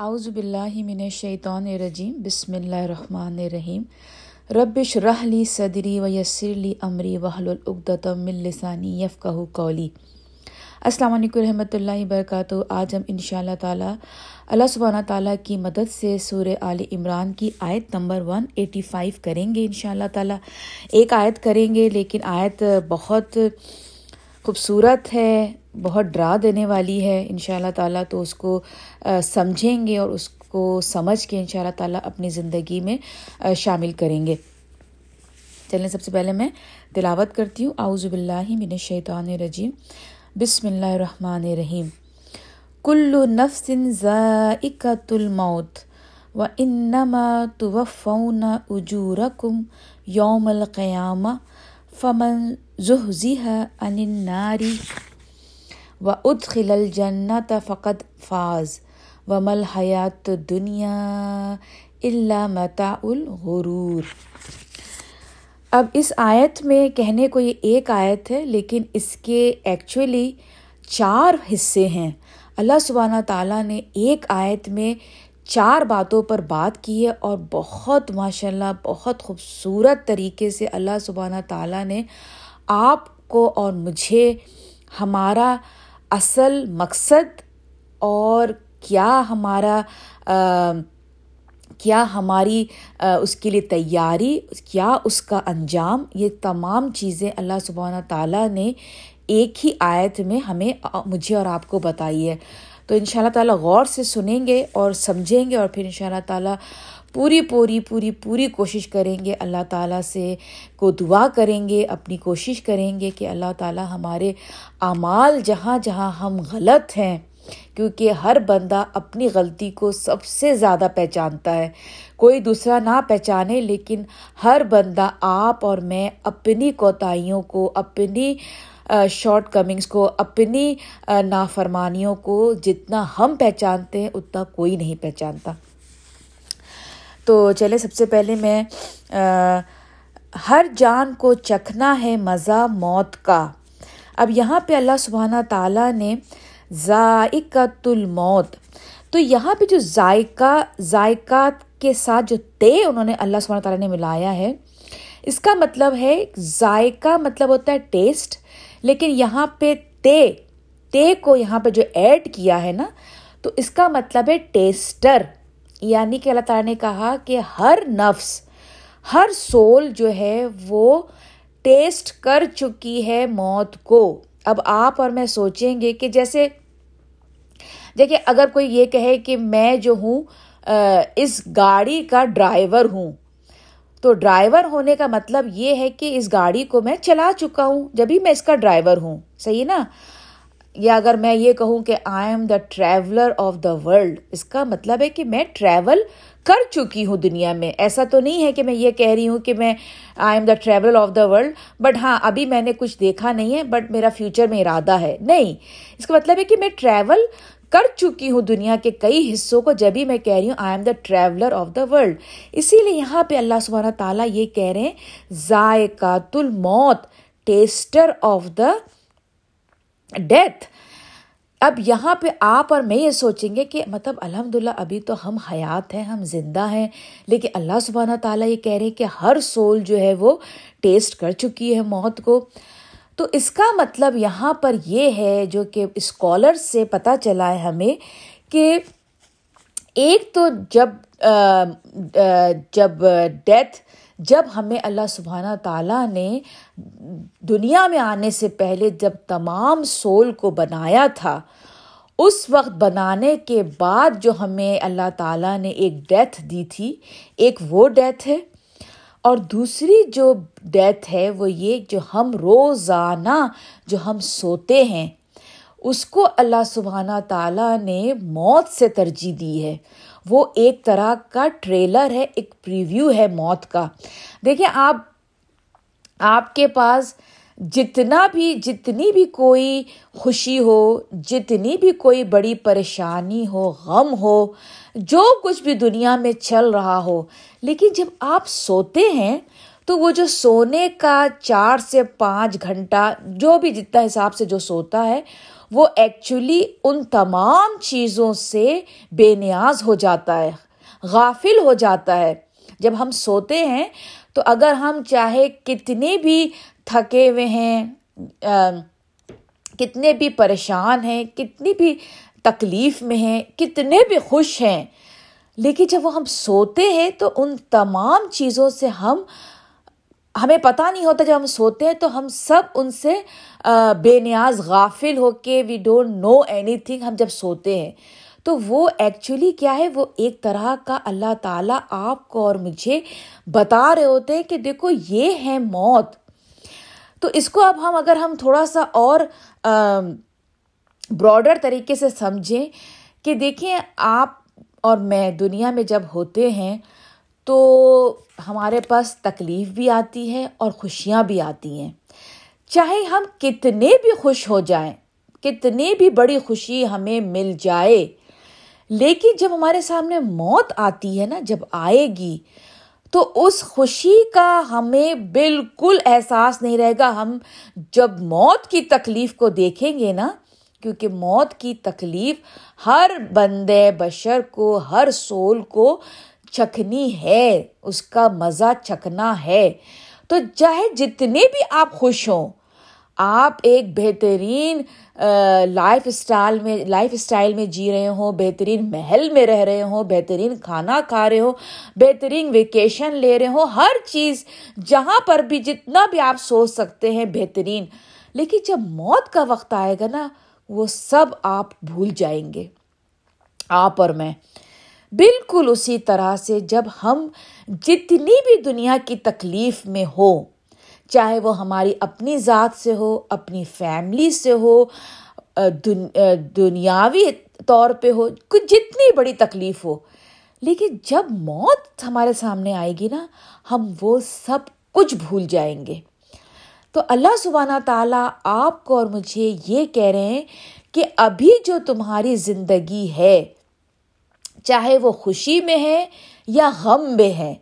اعوذ باللہ من الشیطان الرجیم، بسم اللہ الرحمن الرحیم۔ ربش رحلی صدری و یسرلی امری وحل العقدم لسانی یفقہ کولی السلام علیکم رحمۃ اللہ وبرکاتہ۔ آج ہم ان شاء اللہ تعالیٰ اللہ سبحانہ تعالیٰ کی مدد سے سور عال عمران کی آیت نمبر ون ایٹی فائیو کریں گے ان شاء اللہ تعالیٰ۔ ایک آیت کریں گے لیکن آیت بہت خوبصورت ہے۔ بہت ڈرا دینے والی ہے ان شاء اللہ تعالیٰ تو اس کو سمجھیں گے اور اس کو سمجھ کے ان شاء اللہ تعالیٰ اپنی زندگی میں شامل کریں گے۔ چلیں، سب سے پہلے میں تلاوت کرتی ہوں۔ اعوذ باللہ من الشیطان الرجیم۔ بسم اللہ الرحمن الرحیم۔ کل نفس ذائقۃ الموت و انما توفون اجورکم یوم القیامہ فمن زحزح عن النار و ادخل الجنت فقط فاز و مل حیات دنیا اللہ متاع الغرور۔ اب اس آیت میں کہنے کو یہ ایک آیت ہے، لیکن اس کے ایکچولی چار حصے ہیں۔ اللہ سبحانہ تعالیٰ نے ایک آیت میں چار باتوں پر بات کی ہے اور بہت ماشاء اللہ بہت خوبصورت طریقے سے اللہ سبحانہ تعالیٰ نے آپ کو اور مجھے ہمارا اصل مقصد اور کیا ہمارا کیا ہماری اس کے لیے تیاری، کیا اس کا انجام، یہ تمام چیزیں اللہ سبحانہ تعالیٰ نے ایک ہی آیت میں ہمیں مجھے اور آپ کو بتائی ہے۔ تو ان شاء اللہ تعالیٰ غور سے سنیں گے اور سمجھیں گے اور پھر ان شاء اللہ تعالیٰ پوری پوری پوری پوری کوشش کریں گے، اللہ تعالیٰ سے کو دعا کریں گے، اپنی کوشش کریں گے کہ اللہ تعالیٰ ہمارے اعمال جہاں جہاں ہم غلط ہیں، کیونکہ ہر بندہ اپنی غلطی کو سب سے زیادہ پہچانتا ہے۔ کوئی دوسرا نہ پہچانے، لیکن ہر بندہ آپ اور میں اپنی کوتاہیوں کو، اپنی شارٹ کمنگس کو، اپنی نافرمانیوں کو جتنا ہم پہچانتے ہیں، اتنا کوئی نہیں پہچانتا۔ تو چلے، سب سے پہلے میں ہر جان کو چکھنا ہے مزہ موت کا۔ اب یہاں پہ اللہ سبحانہ تعالیٰ نے ذائقۃ الموت، تو یہاں پہ جو ذائقہ، ذائقات کے ساتھ جو طے انہوں نے اللہ سبحانہ تعالیٰ نے ملایا ہے، اس کا مطلب ہے، ذائقہ مطلب ہوتا ہے ٹیسٹ، لیکن یہاں پہ تے تے کو یہاں پہ جو ایڈ کیا ہے نا، تو اس کا مطلب ہے ٹیسٹر۔ یعنی کہ اللہ تعالیٰ نے کہا کہ ہر نفس، ہر سول جو ہے وہ ٹیسٹ کر چکی ہے موت کو۔ اب آپ اور میں سوچیں گے کہ جیسے دیکھیے اگر کوئی یہ کہے کہ میں جو ہوں اس گاڑی کا ڈرائیور ہوں۔ تو ڈرائیور ہونے کا مطلب یہ ہے کہ اس گاڑی کو میں چلا چکا ہوں، جبھی میں اس کا ڈرائیور ہوں۔ صحیح نا؟ یا اگر میں یہ کہوں کہ I am the traveller of the world اس کا مطلب ہے کہ میں ٹریول کر چکی ہوں دنیا میں۔ ایسا تو نہیں ہے کہ میں یہ کہہ رہی ہوں کہ میں I am the travel of the world but ہاں ابھی میں نے کچھ دیکھا نہیں ہے بٹ میرا فیوچر میں ارادہ ہے۔ نہیں، اس کا مطلب ہے کہ میں ٹریول کر چکی ہوں دنیا کے کئی حصوں کو جبھی میں کہہ رہی ہوں I am the traveller of the world اسی لیے یہاں پہ اللہ سبحانہ تعالیٰ یہ کہہ رہے ہیں ذائقات الموت ٹیسٹر آف دا ڈیتھ اب یہاں پہ آپ اور میں یہ سوچیں گے کہ مطلب الحمد للہ ابھی تو ہم حیات ہیں، ہم زندہ ہیں، لیکن اللہ سبحانہ تعالیٰ یہ کہہ رہے ہیں کہ ہر سول جو ہے وہ ٹیسٹ کر چکی ہے موت کو۔ تو اس کا مطلب یہاں پر یہ ہے جو کہ اسکالر سے پتہ چلا ہے ہمیں کہ ایک تو جب جب ڈیتھ جب ہمیں اللہ سبحانہ تعالیٰ نے دنیا میں آنے سے پہلے جب تمام سول کو بنایا تھا، اس وقت بنانے کے بعد جو ہمیں اللہ تعالیٰ نے ایک ڈیتھ دی تھی، ایک وہ ڈیتھ ہے۔ اور دوسری جو ڈیتھ ہے وہ یہ جو ہم روزانہ جو ہم سوتے ہیں، اس کو اللہ سبحانہ تعالیٰ نے موت سے ترجیح دی ہے۔ وہ ایک طرح کا ٹریلر ہے، ایک پریویو ہے موت کا۔ دیکھیں، آپ آپ کے پاس جتنا بھی، جتنی بھی کوئی خوشی ہو، جتنی بھی کوئی بڑی پریشانی ہو، غم ہو، جو کچھ بھی دنیا میں چل رہا ہو، لیکن جب آپ سوتے ہیں، تو وہ جو سونے کا چار سے پانچ گھنٹہ، جو بھی جتنا حساب سے جو سوتا ہے وہ ایکچولی ان تمام چیزوں سے بے نیاز ہو جاتا ہے، غافل ہو جاتا ہے۔ جب ہم سوتے ہیں تو اگر ہم چاہے کتنے بھی تھکے ہوئے ہیں کتنے بھی پریشان ہیں، کتنی بھی تکلیف میں ہیں، کتنے بھی خوش ہیں، لیکن جب وہ ہم سوتے ہیں تو ان تمام چیزوں سے ہم، ہمیں پتہ نہیں ہوتا جب ہم سوتے ہیں تو ہم سب ان سے بے نیاز غافل ہو کے we don't know anything ہم جب سوتے ہیں، تو وہ ایکچولی کیا ہے؟ وہ ایک طرح کا اللہ تعالیٰ آپ کو اور مجھے بتا رہے ہوتے ہیں کہ دیکھو یہ ہے موت۔ تو اس کو اب ہم اگر ہم تھوڑا سا اور براڈر طریقے سے سمجھیں کہ دیکھیں آپ اور میں دنیا میں جب ہوتے ہیں تو ہمارے پاس تکلیف بھی آتی ہے اور خوشیاں بھی آتی ہیں۔ چاہے ہم کتنے بھی خوش ہو جائیں، کتنی بھی بڑی خوشی ہمیں مل جائے، لیکن جب ہمارے سامنے موت آتی ہے نا، جب آئے گی، تو اس خوشی کا ہمیں بالکل احساس نہیں رہے گا۔ ہم جب موت کی تکلیف کو دیکھیں گے نا، کیونکہ موت کی تکلیف ہر بندے، بشر کو، ہر سول کو چکھنی ہے، اس کا مزہ چکھنا ہے۔ تو چاہے جتنے بھی آپ خوش ہوں آپ ایک بہترین لائف اسٹائل میں، لائف اسٹائل میں جی رہے ہوں، بہترین محل میں رہ رہے ہوں، بہترین کھانا کھا رہے ہوں، بہترین ویکیشن لے رہے ہوں، ہر چیز جہاں پر بھی جتنا بھی آپ سوچ سکتے ہیں، بہترین۔ لیکن جب موت کا وقت آئے گا نا، وہ سب آپ بھول جائیں گے۔ آپ اور میں۔ بالکل اسی طرح سے جب ہم جتنی بھی دنیا کی تکلیف میں ہو چاہے وہ ہماری اپنی ذات سے ہو، اپنی فیملی سے ہو دنیاوی طور پہ ہو، کچھ جتنی بڑی تکلیف ہو۔ لیکن جب موت ہمارے سامنے آئے گی نا، ہم وہ سب کچھ بھول جائیں گے۔ تو اللہ سبحانہ تعالیٰ آپ کو اور مجھے یہ کہہ رہے ہیں کہ ابھی جو تمہاری زندگی ہے، چاہے وہ خوشی میں ہے یا غم میں ہے،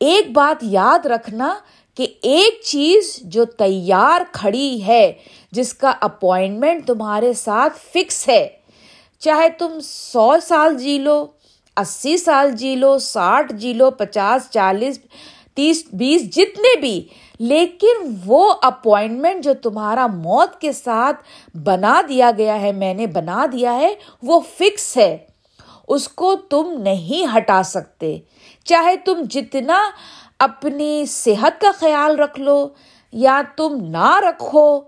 ایک بات یاد رکھنا کہ ایک چیز جو تیار کھڑی ہے، جس کا اپوائنٹمنٹ تمہارے ساتھ فکس ہے، چاہے تم سو سال جی لو، اسی سال جی لو، ساٹھ جی لو، پچاس، چالیس، تیس، بیس، جتنے بھی، لیکن وہ اپوائنٹمنٹ جو تمہارا موت کے ساتھ بنا دیا گیا ہے، میں نے بنا دیا ہے، وہ فکس ہے۔ اس کو تم نہیں ہٹا سکتے۔ چاہے تم جتنا اپنی صحت کا خیال رکھ لو یا تم نہ رکھو،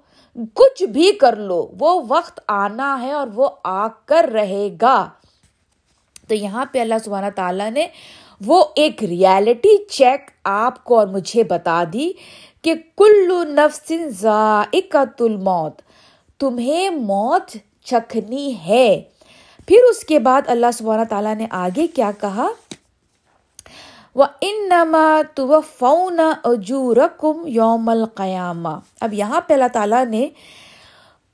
کچھ بھی کر لو، وہ وقت آنا ہے اور وہ آ کر رہے گا۔ تو یہاں پہ اللہ سبحانہ تعالیٰ نے وہ ایک ریالٹی چیک آپ کو اور مجھے بتا دی کہ کلو نفس ذائقت الموت تمہیں موت چکھنی ہے۔ پھر اس کے بعد اللہ سبحانہ تعالیٰ نے آگے کیا کہا؟ وہ ان نما تو فون اجورکم یوم القیامہ اب یہاں پہ اللہ تعالیٰ نے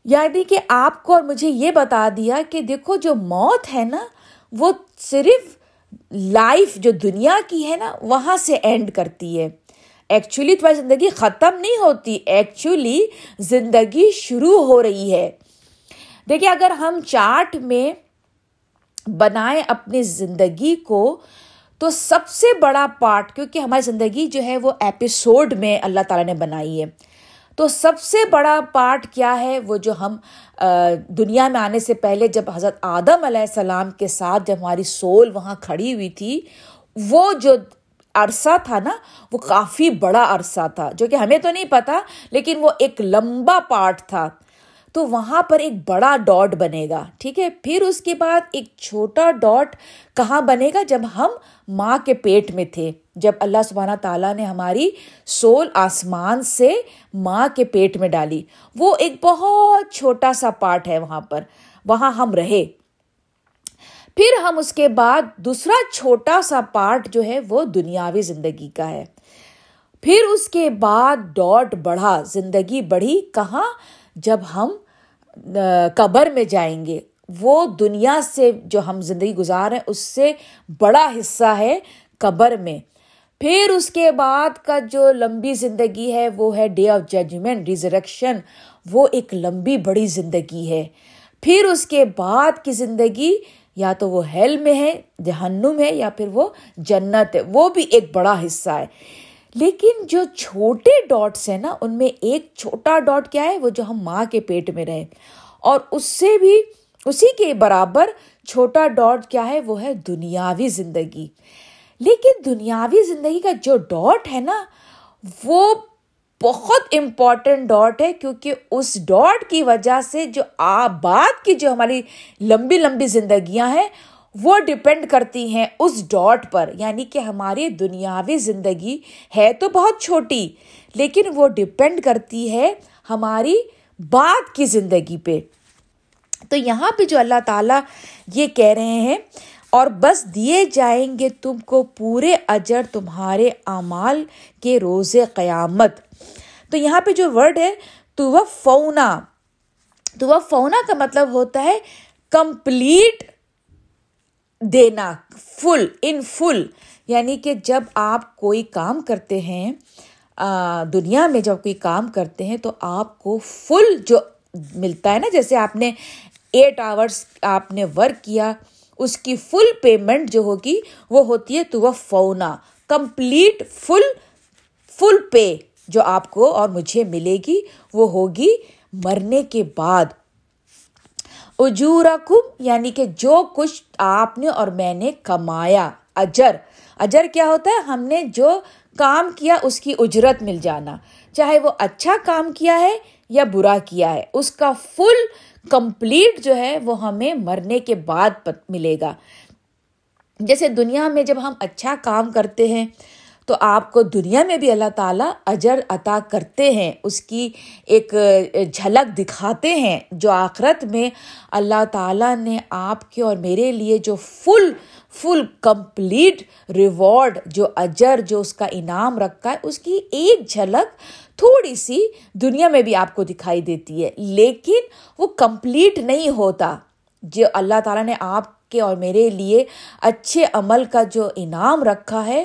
یعنی کہ آپ کو اور مجھے یہ بتا دیا کہ دیکھو جو موت ہے نا، وہ صرف لائف جو دنیا کی ہے نا، وہاں سے اینڈ کرتی ہے۔ ایکچولی تمہاری زندگی ختم نہیں ہوتی ایکچولی زندگی شروع ہو رہی ہے۔ دیکھیے اگر ہم چارٹ میں بنائیں اپنی زندگی کو تو سب سے بڑا پارٹ کیونکہ ہماری زندگی جو ہے وہ ایپیسوڈ میں اللہ تعالیٰ نے بنائی ہے۔ تو سب سے بڑا پارٹ کیا ہے وہ جو ہم دنیا میں آنے سے پہلے جب حضرت آدم علیہ السلام کے ساتھ جب ہماری سول وہاں کھڑی ہوئی تھی، وہ جو عرصہ تھا نا، وہ کافی بڑا عرصہ تھا۔ جو کہ ہمیں تو نہیں پتا، لیکن وہ ایک لمبا پارٹ تھا۔ تو وہاں پر ایک بڑا ڈاٹ بنے گا، ٹھیک ہے؟ پھر اس کے بعد ایک چھوٹا ڈاٹ کہاں بنے گا؟ جب ہم ماں کے پیٹ میں تھے۔ جب اللہ سبحانہ تعالیٰ نے ہماری سول آسمان سے ماں کے پیٹ میں ڈالی، وہ ایک بہت چھوٹا سا پارٹ ہے وہاں پر، وہاں ہم رہے۔ پھر ہم اس کے بعد دوسرا چھوٹا سا پارٹ جو ہے وہ دنیاوی زندگی کا ہے۔ پھر اس کے بعد ڈاٹ بڑھا، زندگی بڑھی۔ کہاں؟ جب ہم قبر میں جائیں گے۔ وہ دنیا سے جو ہم زندگی گزار ہیں، اس سے بڑا حصہ ہے قبر میں۔ پھر اس کے بعد کا جو لمبی زندگی ہے، وہ ہے ڈے آف ججمنٹ ریزریکشن وہ ایک لمبی بڑی زندگی ہے۔ پھر اس کے بعد کی زندگی یا تو وہ ہیل میں ہے، جہنم ہے، یا پھر وہ جنت ہے۔ وہ بھی ایک بڑا حصہ ہے۔ لیکن جو چھوٹے ڈاٹس ہیں نا، ان میں ایک چھوٹا ڈاٹ کیا ہے؟ وہ جو ہم ماں کے پیٹ میں رہے۔ اور اس سے بھی اسی کے برابر چھوٹا ڈاٹ کیا ہے؟ وہ ہے دنیاوی زندگی۔ لیکن دنیاوی زندگی کا جو ڈاٹ ہے نا، وہ بہت امپورٹنٹ ڈاٹ ہے، کیونکہ اس ڈاٹ کی وجہ سے جو آباد کی جو ہماری لمبی لمبی زندگیاں ہیں، وہ ڈپینڈ کرتی ہیں اس ڈاٹ پر۔ یعنی کہ ہماری دنیاوی زندگی ہے تو بہت چھوٹی، لیکن وہ ڈپینڈ کرتی ہے ہماری بعد کی زندگی پہ۔ تو یہاں پہ جو اللہ تعالیٰ یہ کہہ رہے ہیں، اور بس دیے جائیں گے تم کو پورے اجر تمہارے اعمال کے روز قیامت۔ تو یہاں پہ جو ورڈ ہے تو وہ فونا تو وہ فونا کا مطلب ہوتا ہے کمپلیٹ دینا فل ان فل یعنی کہ جب آپ کوئی کام کرتے ہیں دنیا میں جب کوئی کام کرتے ہیں تو آپ کو فل جو ملتا ہے نا، جیسے آپ نے ایٹ آورس آپ نے ورک کیا، اس کی فل پیمنٹ جو ہوگی وہ ہوتی ہے تو وہ فونا کمپلیٹ فل فل پے جو آپ کو اور مجھے ملے گی، وہ ہوگی مرنے کے بعد۔ اجورا کم یعنی کہ جو کچھ آپ نے اور میں نے کمایا۔ اجر اجر کیا ہوتا ہے؟ ہم نے جو کام کیا اس کی اجرت مل جانا۔ چاہے وہ اچھا کام کیا ہے یا برا کیا ہے، اس کا فل کمپلیٹ جو ہے وہ ہمیں مرنے کے بعد ملے گا۔ جیسے دنیا میں جب ہم اچھا کام کرتے ہیں، تو آپ کو دنیا میں بھی اللہ تعالیٰ اجر عطا کرتے ہیں، اس کی ایک جھلک دکھاتے ہیں جو آخرت میں اللہ تعالیٰ نے آپ کے اور میرے لیے جو فل فل کمپلیٹ ریوارڈ، جو اجر، جو اس کا انعام رکھا ہے، اس کی ایک جھلک تھوڑی سی دنیا میں بھی آپ کو دکھائی دیتی ہے، لیکن وہ کمپلیٹ نہیں ہوتا۔ جو اللہ تعالیٰ نے آپ کے اور میرے لیے اچھے عمل کا جو انعام رکھا ہے،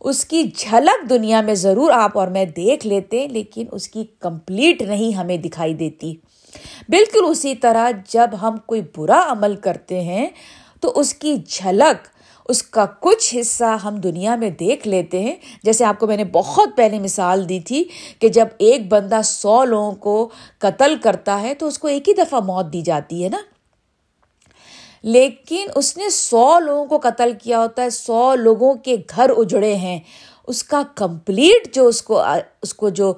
اس کی جھلک دنیا میں ضرور آپ اور میں دیکھ لیتے لیکن اس کی کمپلیٹ نہیں ہمیں دکھائی دیتی۔ بالکل اسی طرح جب ہم کوئی برا عمل کرتے ہیں، تو اس کی جھلک اس کا کچھ حصہ ہم دنیا میں دیکھ لیتے ہیں۔ جیسے آپ کو میں نے بہت پہلے مثال دی تھی کہ جب ایک بندہ سو لوگوں کو قتل کرتا ہے تو اس کو ایک ہی دفعہ موت دی جاتی ہے نا۔ لیکن اس نے سو لوگوں کو قتل کیا ہوتا ہے، سو لوگوں کے گھر اجڑے ہیں۔ اس کا کمپلیٹ جو اس کو اس کو جو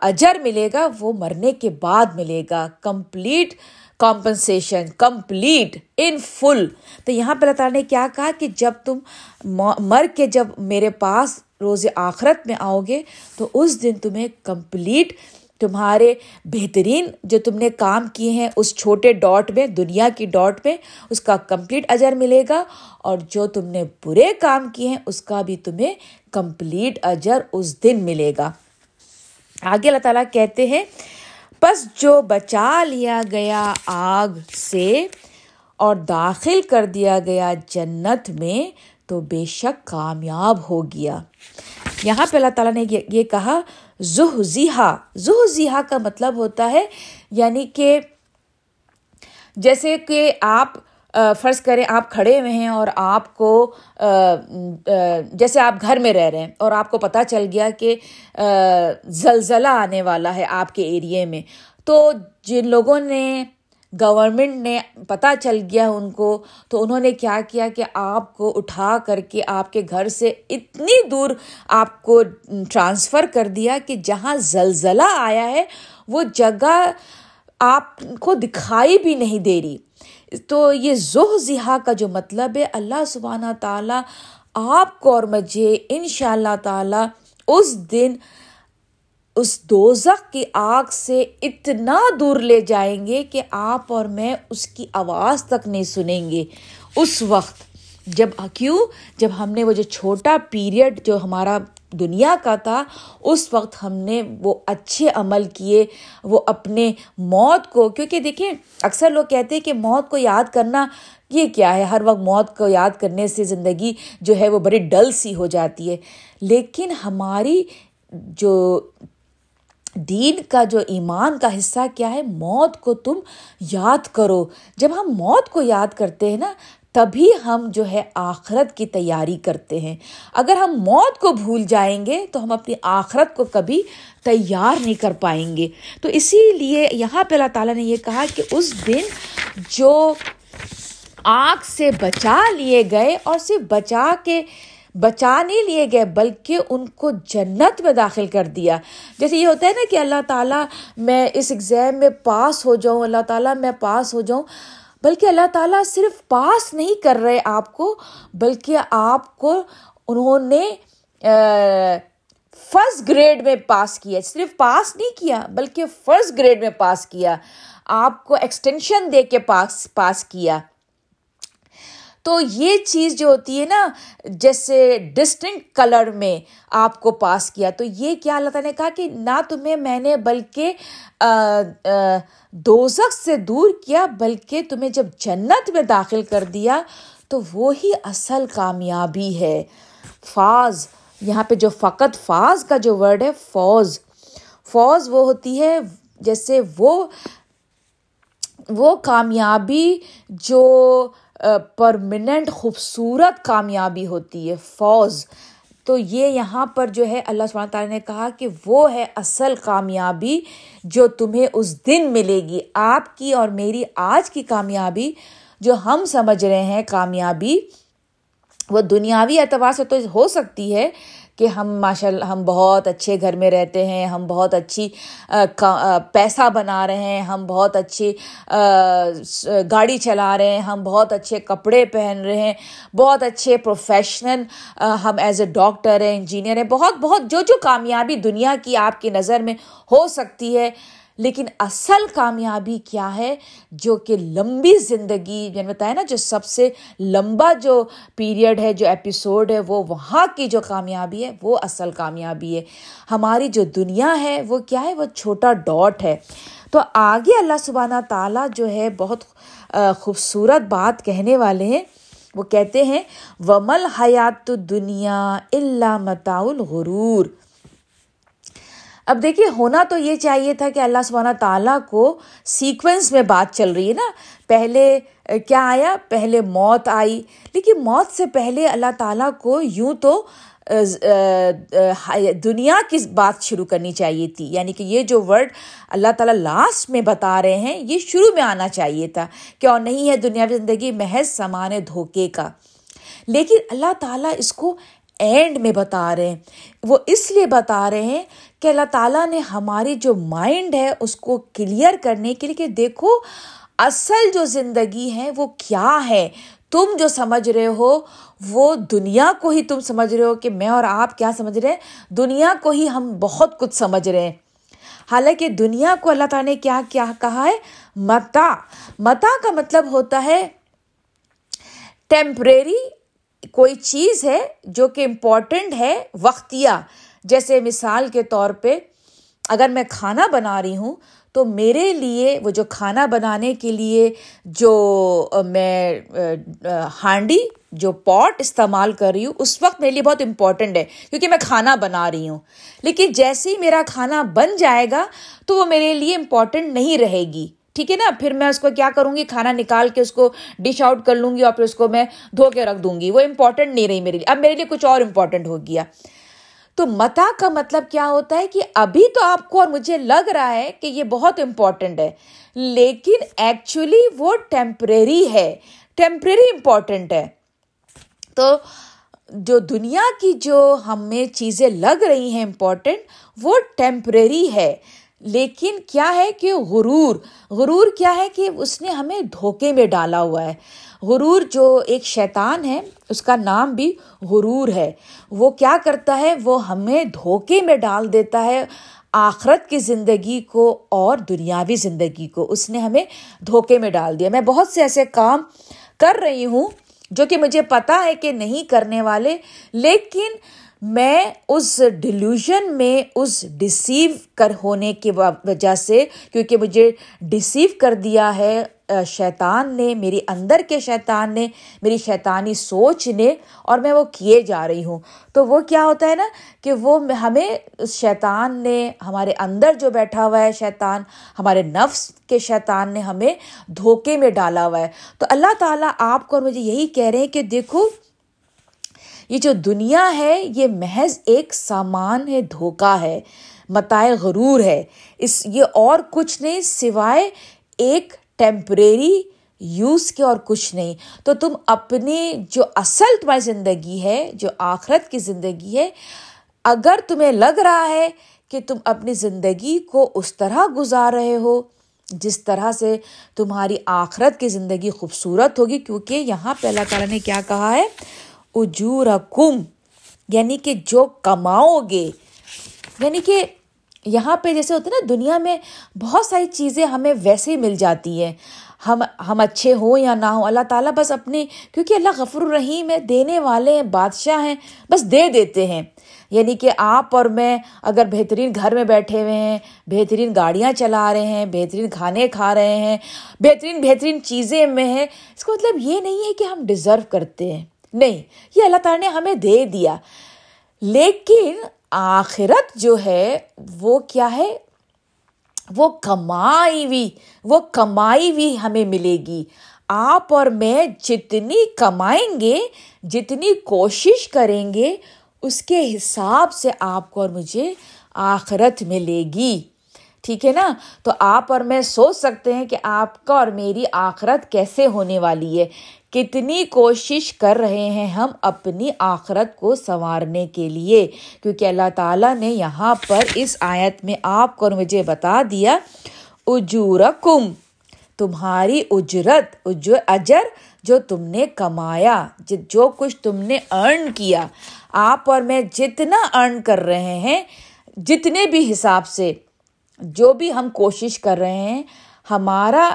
اجر ملے گا وہ مرنے کے بعد ملے گا۔ Complete compensation complete in full تو یہاں پہ اللہ تعالیٰ نے کیا کہا کہ جب تم مر کے جب میرے پاس روز آخرت میں آؤ گے، تو اس دن تمہیں کمپلیٹ تمہارے بہترین جو تم نے کام کیے ہیں، اس چھوٹے ڈاٹ میں، دنیا کی ڈاٹ میں، اس کا کمپلیٹ اجر ملے گا۔ اور جو تم نے برے کام کیے ہیں، اس کا بھی تمہیں کمپلیٹ اجر اس دن ملے گا۔ آگے اللہ تعالیٰ کہتے ہیں بس جو بچا لیا گیا آگ سے اور داخل کر دیا گیا جنت میں، تو بے شک کامیاب ہو گیا۔ یہاں پہ اللہ تعالیٰ نے یہ کہا زہ زیحا زہ زیحا کا مطلب ہوتا ہے یعنی کہ جیسے کہ آپ فرض کریں آپ کھڑے ہوئے ہیں اور آپ کو جیسے آپ گھر میں رہ رہے ہیں اور آپ کو پتہ چل گیا کہ زلزلہ آنے والا ہے آپ کے ایریے میں، تو جن لوگوں نے گورنمنٹ نے پتہ چل گیا ان کو، تو انہوں نے کیا کیا کہ آپ کو اٹھا کر کے آپ کے گھر سے اتنی دور آپ کو ٹرانسفر کر دیا کہ جہاں زلزلہ آیا ہے، وہ جگہ آپ کو دکھائی بھی نہیں دے رہی۔ تو یہ ذہ ذہا کا جو مطلب ہے، اللہ سبحانہ تعالیٰ آپ کو اور مجھے ان شاء اللہ تعالیٰ اس دن، اس دوزخ کی آگ سے اتنا دور لے جائیں گے کہ آپ اور میں اس کی آواز تک نہیں سنیں گے۔ اس وقت جب، کیوں؟ جب ہم نے وہ جو چھوٹا پیریڈ جو ہمارا دنیا کا تھا، اس وقت ہم نے وہ اچھے عمل کیے، وہ اپنے موت کو، کیونکہ دیکھیں، اکثر لوگ کہتے ہیں کہ موت کو یاد کرنا، یہ کیا ہے؟ ہر وقت موت کو یاد کرنے سے زندگی جو ہے وہ بڑی ڈل سی ہو جاتی ہے۔ لیکن ہماری جو دین کا، جو ایمان کا حصہ کیا ہے، موت کو تم یاد کرو۔ جب ہم موت کو یاد کرتے ہیں نا تبھی ہم جو ہے آخرت کی تیاری کرتے ہیں۔ اگر ہم موت کو بھول جائیں گے تو ہم اپنی آخرت کو کبھی تیار نہیں کر پائیں گے۔ تو اسی لیے یہاں پہ اللہ تعالیٰ نے یہ کہا کہ اس دن جو آگ سے بچا لیے گئے اور صرف بچا کے بچا نہیں لیے گئے، بلکہ ان کو جنت میں داخل کر دیا۔ جیسے یہ ہوتا ہے نا کہ اللہ تعالیٰ، میں اس ایگزام میں پاس ہو جاؤں، اللہ تعالیٰ، میں پاس ہو جاؤں بلکہ اللہ تعالیٰ صرف پاس نہیں کر رہے آپ کو، بلکہ آپ کو انہوں نے فرسٹ گریڈ میں پاس کیا۔ صرف پاس نہیں کیا، بلکہ فرسٹ گریڈ میں پاس کیا۔ آپ کو ایکسٹینشن دے کے پاس پاس کیا۔ تو یہ چیز جو ہوتی ہے نا، جیسے ڈسٹنکٹ کلر میں آپ کو پاس کیا، تو یہ کیا اللہ تعالیٰ نے کہا کہ نہ تمہیں میں نے بلکہ دوزخ سے دور کیا، بلکہ تمہیں جب جنت میں داخل کر دیا، تو وہی اصل کامیابی ہے۔ فاز، یہاں پہ جو فقط فاز کا جو ورڈ ہے، فوز۔ فوز وہ ہوتی ہے، جیسے وہ وہ کامیابی جو پرمننٹ خوبصورت کامیابی ہوتی ہے، فوز۔ تو یہ یہاں پر جو ہے، اللہ سبحانہ تعالیٰ نے کہا کہ وہ ہے اصل کامیابی جو تمہیں اس دن ملے گی، آپ کی اور میری آج کی کامیابی۔ جو ہم سمجھ رہے ہیں کامیابی، وہ دنیاوی اعتبار سے تو ہو سکتی ہے کہ ہم ماشاء اللہ ہم بہت اچھے گھر میں رہتے ہیں، ہم بہت اچھی پیسہ بنا رہے ہیں، ہم بہت اچھی گاڑی چلا رہے ہیں، ہم بہت اچھے کپڑے پہن رہے ہیں، بہت اچھے پروفیشنل ہم ایز اے ڈاکٹر ہیں، انجینئر ہیں، بہت بہت جو جو کامیابی دنیا کی آپ کی نظر میں ہو سکتی ہے لیکن اصل کامیابی کیا ہے جو کہ لمبی زندگی میں نے بتایا نا جو سب سے لمبا جو پیریڈ ہے، جو ایپیسوڈ ہے، وہ وہاں کی جو کامیابی ہے، وہ اصل کامیابی ہے۔ ہماری جو دنیا ہے، وہ کیا ہے؟ وہ چھوٹا ڈاٹ ہے۔ تو آگے اللہ سبحانہ تعالیٰ جو ہے، بہت خوبصورت بات کہنے والے ہیں۔ وہ کہتے ہیں ومل حیات دنیا اللہ متاع الغرور۔ اب دیکھیے، ہونا تو یہ چاہیے تھا کہ اللہ سبحانہ تعالیٰ کو سیکوینس میں بات چل رہی ہے نا۔ پہلے کیا آیا؟ پہلے موت آئی۔ لیکن موت سے پہلے اللہ تعالیٰ کو یوں تو دنیا کی بات شروع کرنی چاہیے تھی۔ یعنی کہ یہ جو ورڈ اللہ تعالیٰ لاسٹ میں بتا رہے ہیں، یہ شروع میں آنا چاہیے تھا کہ اور نہیں ہے دنیاوی زندگی محض سامان دھوکے کا۔ لیکن اللہ تعالیٰ اس کو اینڈ میں بتا رہے ہیں۔ وہ اس لیے بتا رہے ہیں کہ اللہ تعالیٰ نے ہماری جو مائنڈ ہے اس کو کلیئر کرنے کے لیے کہ دیکھو اصل جو زندگی ہے وہ کیا ہے؟ تم جو سمجھ رہے ہو، وہ دنیا کو ہی تم سمجھ رہے ہو کہ میں اور آپ کیا سمجھ رہے ہیں؟ دنیا کو ہی ہم بہت کچھ سمجھ رہے ہیں۔ حالانکہ دنیا کو اللہ تعالیٰ نے کیا کیا کہا ہے؟ متا۔ متا کا مطلب ہوتا ہے ٹیمپریری کوئی چیز ہے جو کہ امپورٹنٹ ہے، وقتیہ۔ جیسے مثال کے طور پہ اگر میں کھانا بنا رہی ہوں، تو میرے لیے وہ جو کھانا بنانے کے لیے جو میں، ہانڈی، جو پاٹ استعمال کر رہی ہوں، اس وقت میرے لیے بہت امپورٹنٹ ہے، کیونکہ میں کھانا بنا رہی ہوں۔ لیکن جیسے ہی میرا کھانا بن جائے گا، تو وہ میرے لیے امپورٹنٹ نہیں رہے گی۔ ٹھیک ہے نا؟ پھر میں اس کو کیا کروں گی؟ کھانا نکال کے اس کو ڈش آؤٹ کر لوں گی اور پھر اس کو میں دھو کے رکھ دوں گی۔ وہ امپورٹنٹ نہیں رہی میرے لیے۔ اب میرے لیے کچھ اور امپورٹنٹ ہو گیا۔ تو متا کا مطلب کیا ہوتا ہے کہ ابھی تو آپ کو اور مجھے لگ رہا ہے کہ یہ بہت امپورٹنٹ ہے۔ لیکن ایکچولی وہ ٹیمپریری ہے۔ ٹیمپریری امپورٹنٹ ہے۔ تو جو دنیا کی جو ہمیں چیزیں لگ رہی ہیں امپورٹنٹ وہ ٹیمپریری ہے۔ لیکن کیا ہے کہ غرور غرور کیا ہے کہ اس نے ہمیں دھوکے میں ڈالا ہوا ہے۔ غرور جو ایک شیطان ہے، اس کا نام بھی غرور ہے۔ وہ کیا کرتا ہے؟ وہ ہمیں دھوکے میں ڈال دیتا ہے۔ آخرت کی زندگی کو اور دنیاوی زندگی کو۔ اس نے ہمیں دھوکے میں ڈال دیا۔ میں بہت سے ایسے کام کر رہی ہوں جو کہ مجھے پتا ہے کہ نہیں کرنے والے، لیکن میں اس ڈیلیوژن میں اس ڈسیو کر ہونے کی وجہ سے، کیونکہ مجھے ڈسیو کر دیا ہے۔ شیطان نے میری اندر کے شیطان نے، میری شیطانی سوچ نے اور میں وہ کیے جا رہی ہوں۔ تو وہ کیا ہوتا ہے نا کہ وہ ہمیں اس شیطان نے، ہمارے اندر جو بیٹھا ہوا ہے شیطان، ہمارے نفس کے شیطان نے ہمیں دھوکے میں ڈالا ہوا ہے۔ تو اللہ تعالیٰ آپ کو اور مجھے یہی کہہ رہے ہیں کہ دیکھو، یہ جو دنیا ہے، یہ محض ایک سامان ہے، دھوکا ہے متائے غرور ہے۔ اس، یہ اور کچھ نہیں، سوائے ایک ٹیمپریری یوز کے اور کچھ نہیں۔ تو تم اپنی جو اصل تمہاری زندگی ہے، جو آخرت کی زندگی ہے، اگر تمہیں لگ رہا ہے کہ تم اپنی زندگی کو اس طرح گزار رہے ہو، جس طرح سے تمہاری آخرت کی زندگی خوبصورت ہوگی، کیونکہ یہاں پہ اللہ تعالیٰ نے کیا کہا ہے؟ اجور کم یعنی کہ جو کماؤ گے یعنی کہ یہاں پہ جیسے ہوتے نا، دنیا میں بہت ساری چیزیں ہمیں ویسے ہی مل جاتی ہیں۔ ہم ہم اچھے ہوں یا نہ ہوں، اللہ تعالیٰ بس اپنی، کیونکہ اللہ غفر الرحیم ہے، دینے والے ہیں، بادشاہ ہیں، بس دے دیتے ہیں۔ یعنی کہ آپ اور میں اگر بہترین گھر میں بیٹھے ہوئے ہیں، بہترین گاڑیاں چلا رہے ہیں، بہترین کھانے کھا رہے ہیں، بہترین بہترین چیزیں میں ہیں، اس کا مطلب یہ نہیں ہے کہ ہم ڈیزرو کرتے ہیں۔ نہیں، یہ اللہ تعالیٰ نے ہمیں دے دیا۔ لیکن آخرت جو ہے، وہ کیا ہے؟ وہ کمائی ہوئی وہ کمائی ہوئی ہمیں ملے گی۔ آپ اور میں جتنی کمائیں گے، جتنی کوشش کریں گے، اس کے حساب سے آپ کو اور مجھے آخرت ملے گی۔ ٹھیک ہے نا؟ تو آپ اور میں سوچ سکتے ہیں کہ آپ کا اور میری آخرت کیسے ہونے والی ہے۔ کتنی کوشش کر رہے ہیں ہم اپنی آخرت کو سنوارنے کے لیے؟ کیونکہ اللہ تعالیٰ نے یہاں پر اس آیت میں آپ کو مجھے بتا دیا، اجورکم، تمہاری اجرت، اجر جو تم نے کمایا، جو کچھ تم نے ارن کیا۔ آپ اور میں جتنا ارن کر رہے ہیں، جتنے بھی حساب سے جو بھی ہم کوشش کر رہے ہیں، ہمارا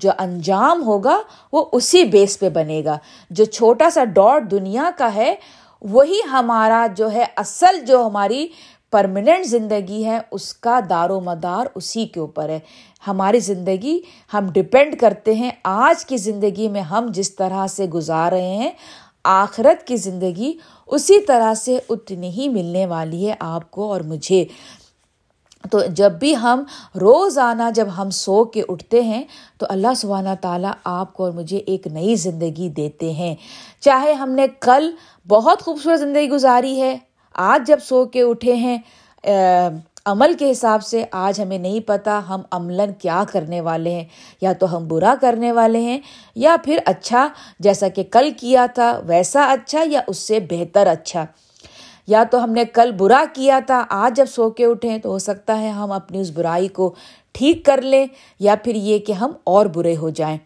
جو انجام ہوگا وہ اسی بیس پہ بنے گا۔ جو چھوٹا سا ڈاٹ دنیا کا ہے، وہی ہمارا جو ہے اصل جو ہماری پرماننٹ زندگی ہے، اس کا دار و مدار اسی کے اوپر ہے۔ ہماری زندگی ہم ڈپینڈ کرتے ہیں آج کی زندگی میں ہم جس طرح سے گزار رہے ہیں، آخرت کی زندگی اسی طرح سے اتنی ہی ملنے والی ہے آپ کو اور مجھے۔ تو جب بھی ہم روزانہ جب ہم سو کے اٹھتے ہیں، تو اللہ سبحانہ تعالیٰ آپ کو اور مجھے ایک نئی زندگی دیتے ہیں۔ چاہے ہم نے کل بہت خوبصورت زندگی گزاری ہے، آج جب سو کے اٹھے ہیں عمل کے حساب سے آج ہمیں نہیں پتہ ہم عملاً کیا کرنے والے ہیں۔ یا تو ہم برا کرنے والے ہیں، یا پھر اچھا جیسا کہ کل کیا تھا ویسا اچھا یا اس سے بہتر اچھا۔ یا تو ہم نے کل برا کیا تھا، آج جب سو کے اٹھیں تو ہو سکتا ہے ہم اپنی اس برائی کو ٹھیک کر لیں یا پھر یہ کہ ہم اور برے ہو جائیں۔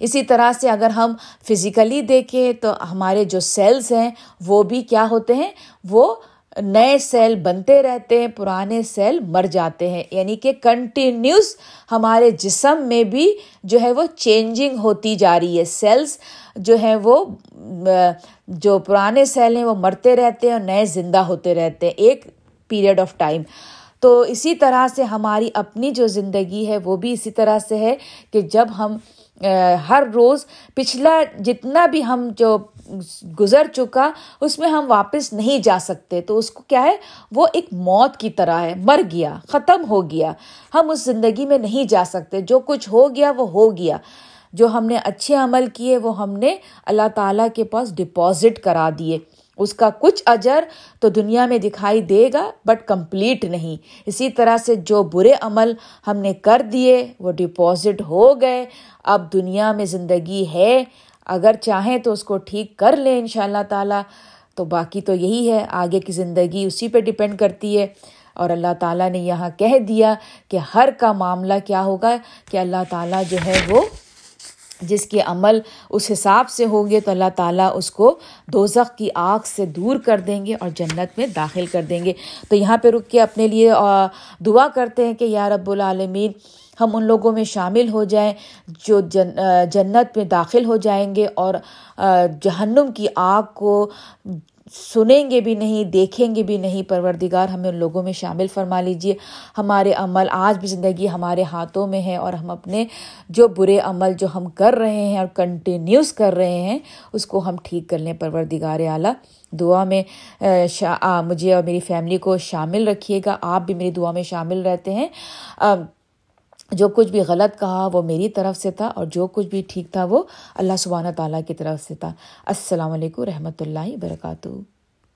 اسی طرح سے اگر ہم فزیکلی دیکھیں تو ہمارے جو سیلس ہیں وہ بھی کیا ہوتے ہیں؟ وہ نئے سیل بنتے رہتے ہیں، پرانے سیل مر جاتے ہیں۔ یعنی کہ کنٹینیوس ہمارے جسم میں بھی جو ہے وہ چینجنگ ہوتی جا رہی ہے۔ سیلس جو ہیں وہ جو پرانے سیل ہیں وہ مرتے رہتے ہیں اور نئے زندہ ہوتے رہتے ہیں ایک پیریڈ آف ٹائم تو اسی طرح سے ہماری اپنی جو زندگی ہے وہ بھی اسی طرح سے ہے کہ جب ہم ہر روز پچھلا جتنا بھی ہم جو گزر چکا اس میں ہم واپس نہیں جا سکتے، تو اس کو کیا ہے؟ وہ ایک موت کی طرح ہے، مر گیا، ختم ہو گیا، ہم اس زندگی میں نہیں جا سکتے، جو کچھ ہو گیا وہ ہو گیا۔ جو ہم نے اچھے عمل کیے، وہ ہم نے اللہ تعالیٰ کے پاس ڈپازٹ کرا دیے۔ اس کا کچھ اجر تو دنیا میں دکھائی دے گا بٹ کمپلیٹ نہیں۔ اسی طرح سے جو برے عمل ہم نے کر دیے، وہ ڈپازٹ ہو گئے۔ اب دنیا میں زندگی ہے۔ اگر چاہیں تو اس کو ٹھیک کر لیں ان شاء اللہ تعالیٰ۔ تو باقی تو یہی ہے۔ آگے کی زندگی اسی پہ ڈپینڈ کرتی ہے۔ اور اللہ تعالیٰ نے یہاں کہہ دیا کہ ہر کا معاملہ کیا ہوگا؟ کہ اللہ تعالیٰ جو ہے وہ جس کے عمل اس حساب سے ہوں گے تو اللہ تعالیٰ اس کو دوزخ کی آگ سے دور کر دیں گے اور جنت میں داخل کر دیں گے۔ تو یہاں پہ رک کے اپنے لیے دعا کرتے ہیں کہ یا رب العالمین، ہم ان لوگوں میں شامل ہو جائیں جو جن جنت میں داخل ہو جائیں گے اور جہنم کی آگ کو سنیں گے بھی نہیں، دیکھیں گے بھی نہیں، پروردگار ہمیں ان لوگوں میں شامل فرما لیجیے ہمارے عمل آج بھی زندگی ہمارے ہاتھوں میں ہے اور ہم اپنے جو برے عمل جو ہم کر رہے ہیں اور کنٹینیوس کر رہے ہیں، اس کو ہم ٹھیک کر لیں۔ پروردگار اعلیٰ، دعا میں مجھے اور میری فیملی کو شامل رکھیے گا۔ آپ بھی میری دعا میں شامل رہتے ہیں۔ جو کچھ بھی غلط کہا وہ میری طرف سے تھا اور جو کچھ بھی ٹھیک تھا وہ اللہ سبحانہ تعالیٰ کی طرف سے تھا۔ السلام علیکم رحمۃ اللہ وبرکاتہ۔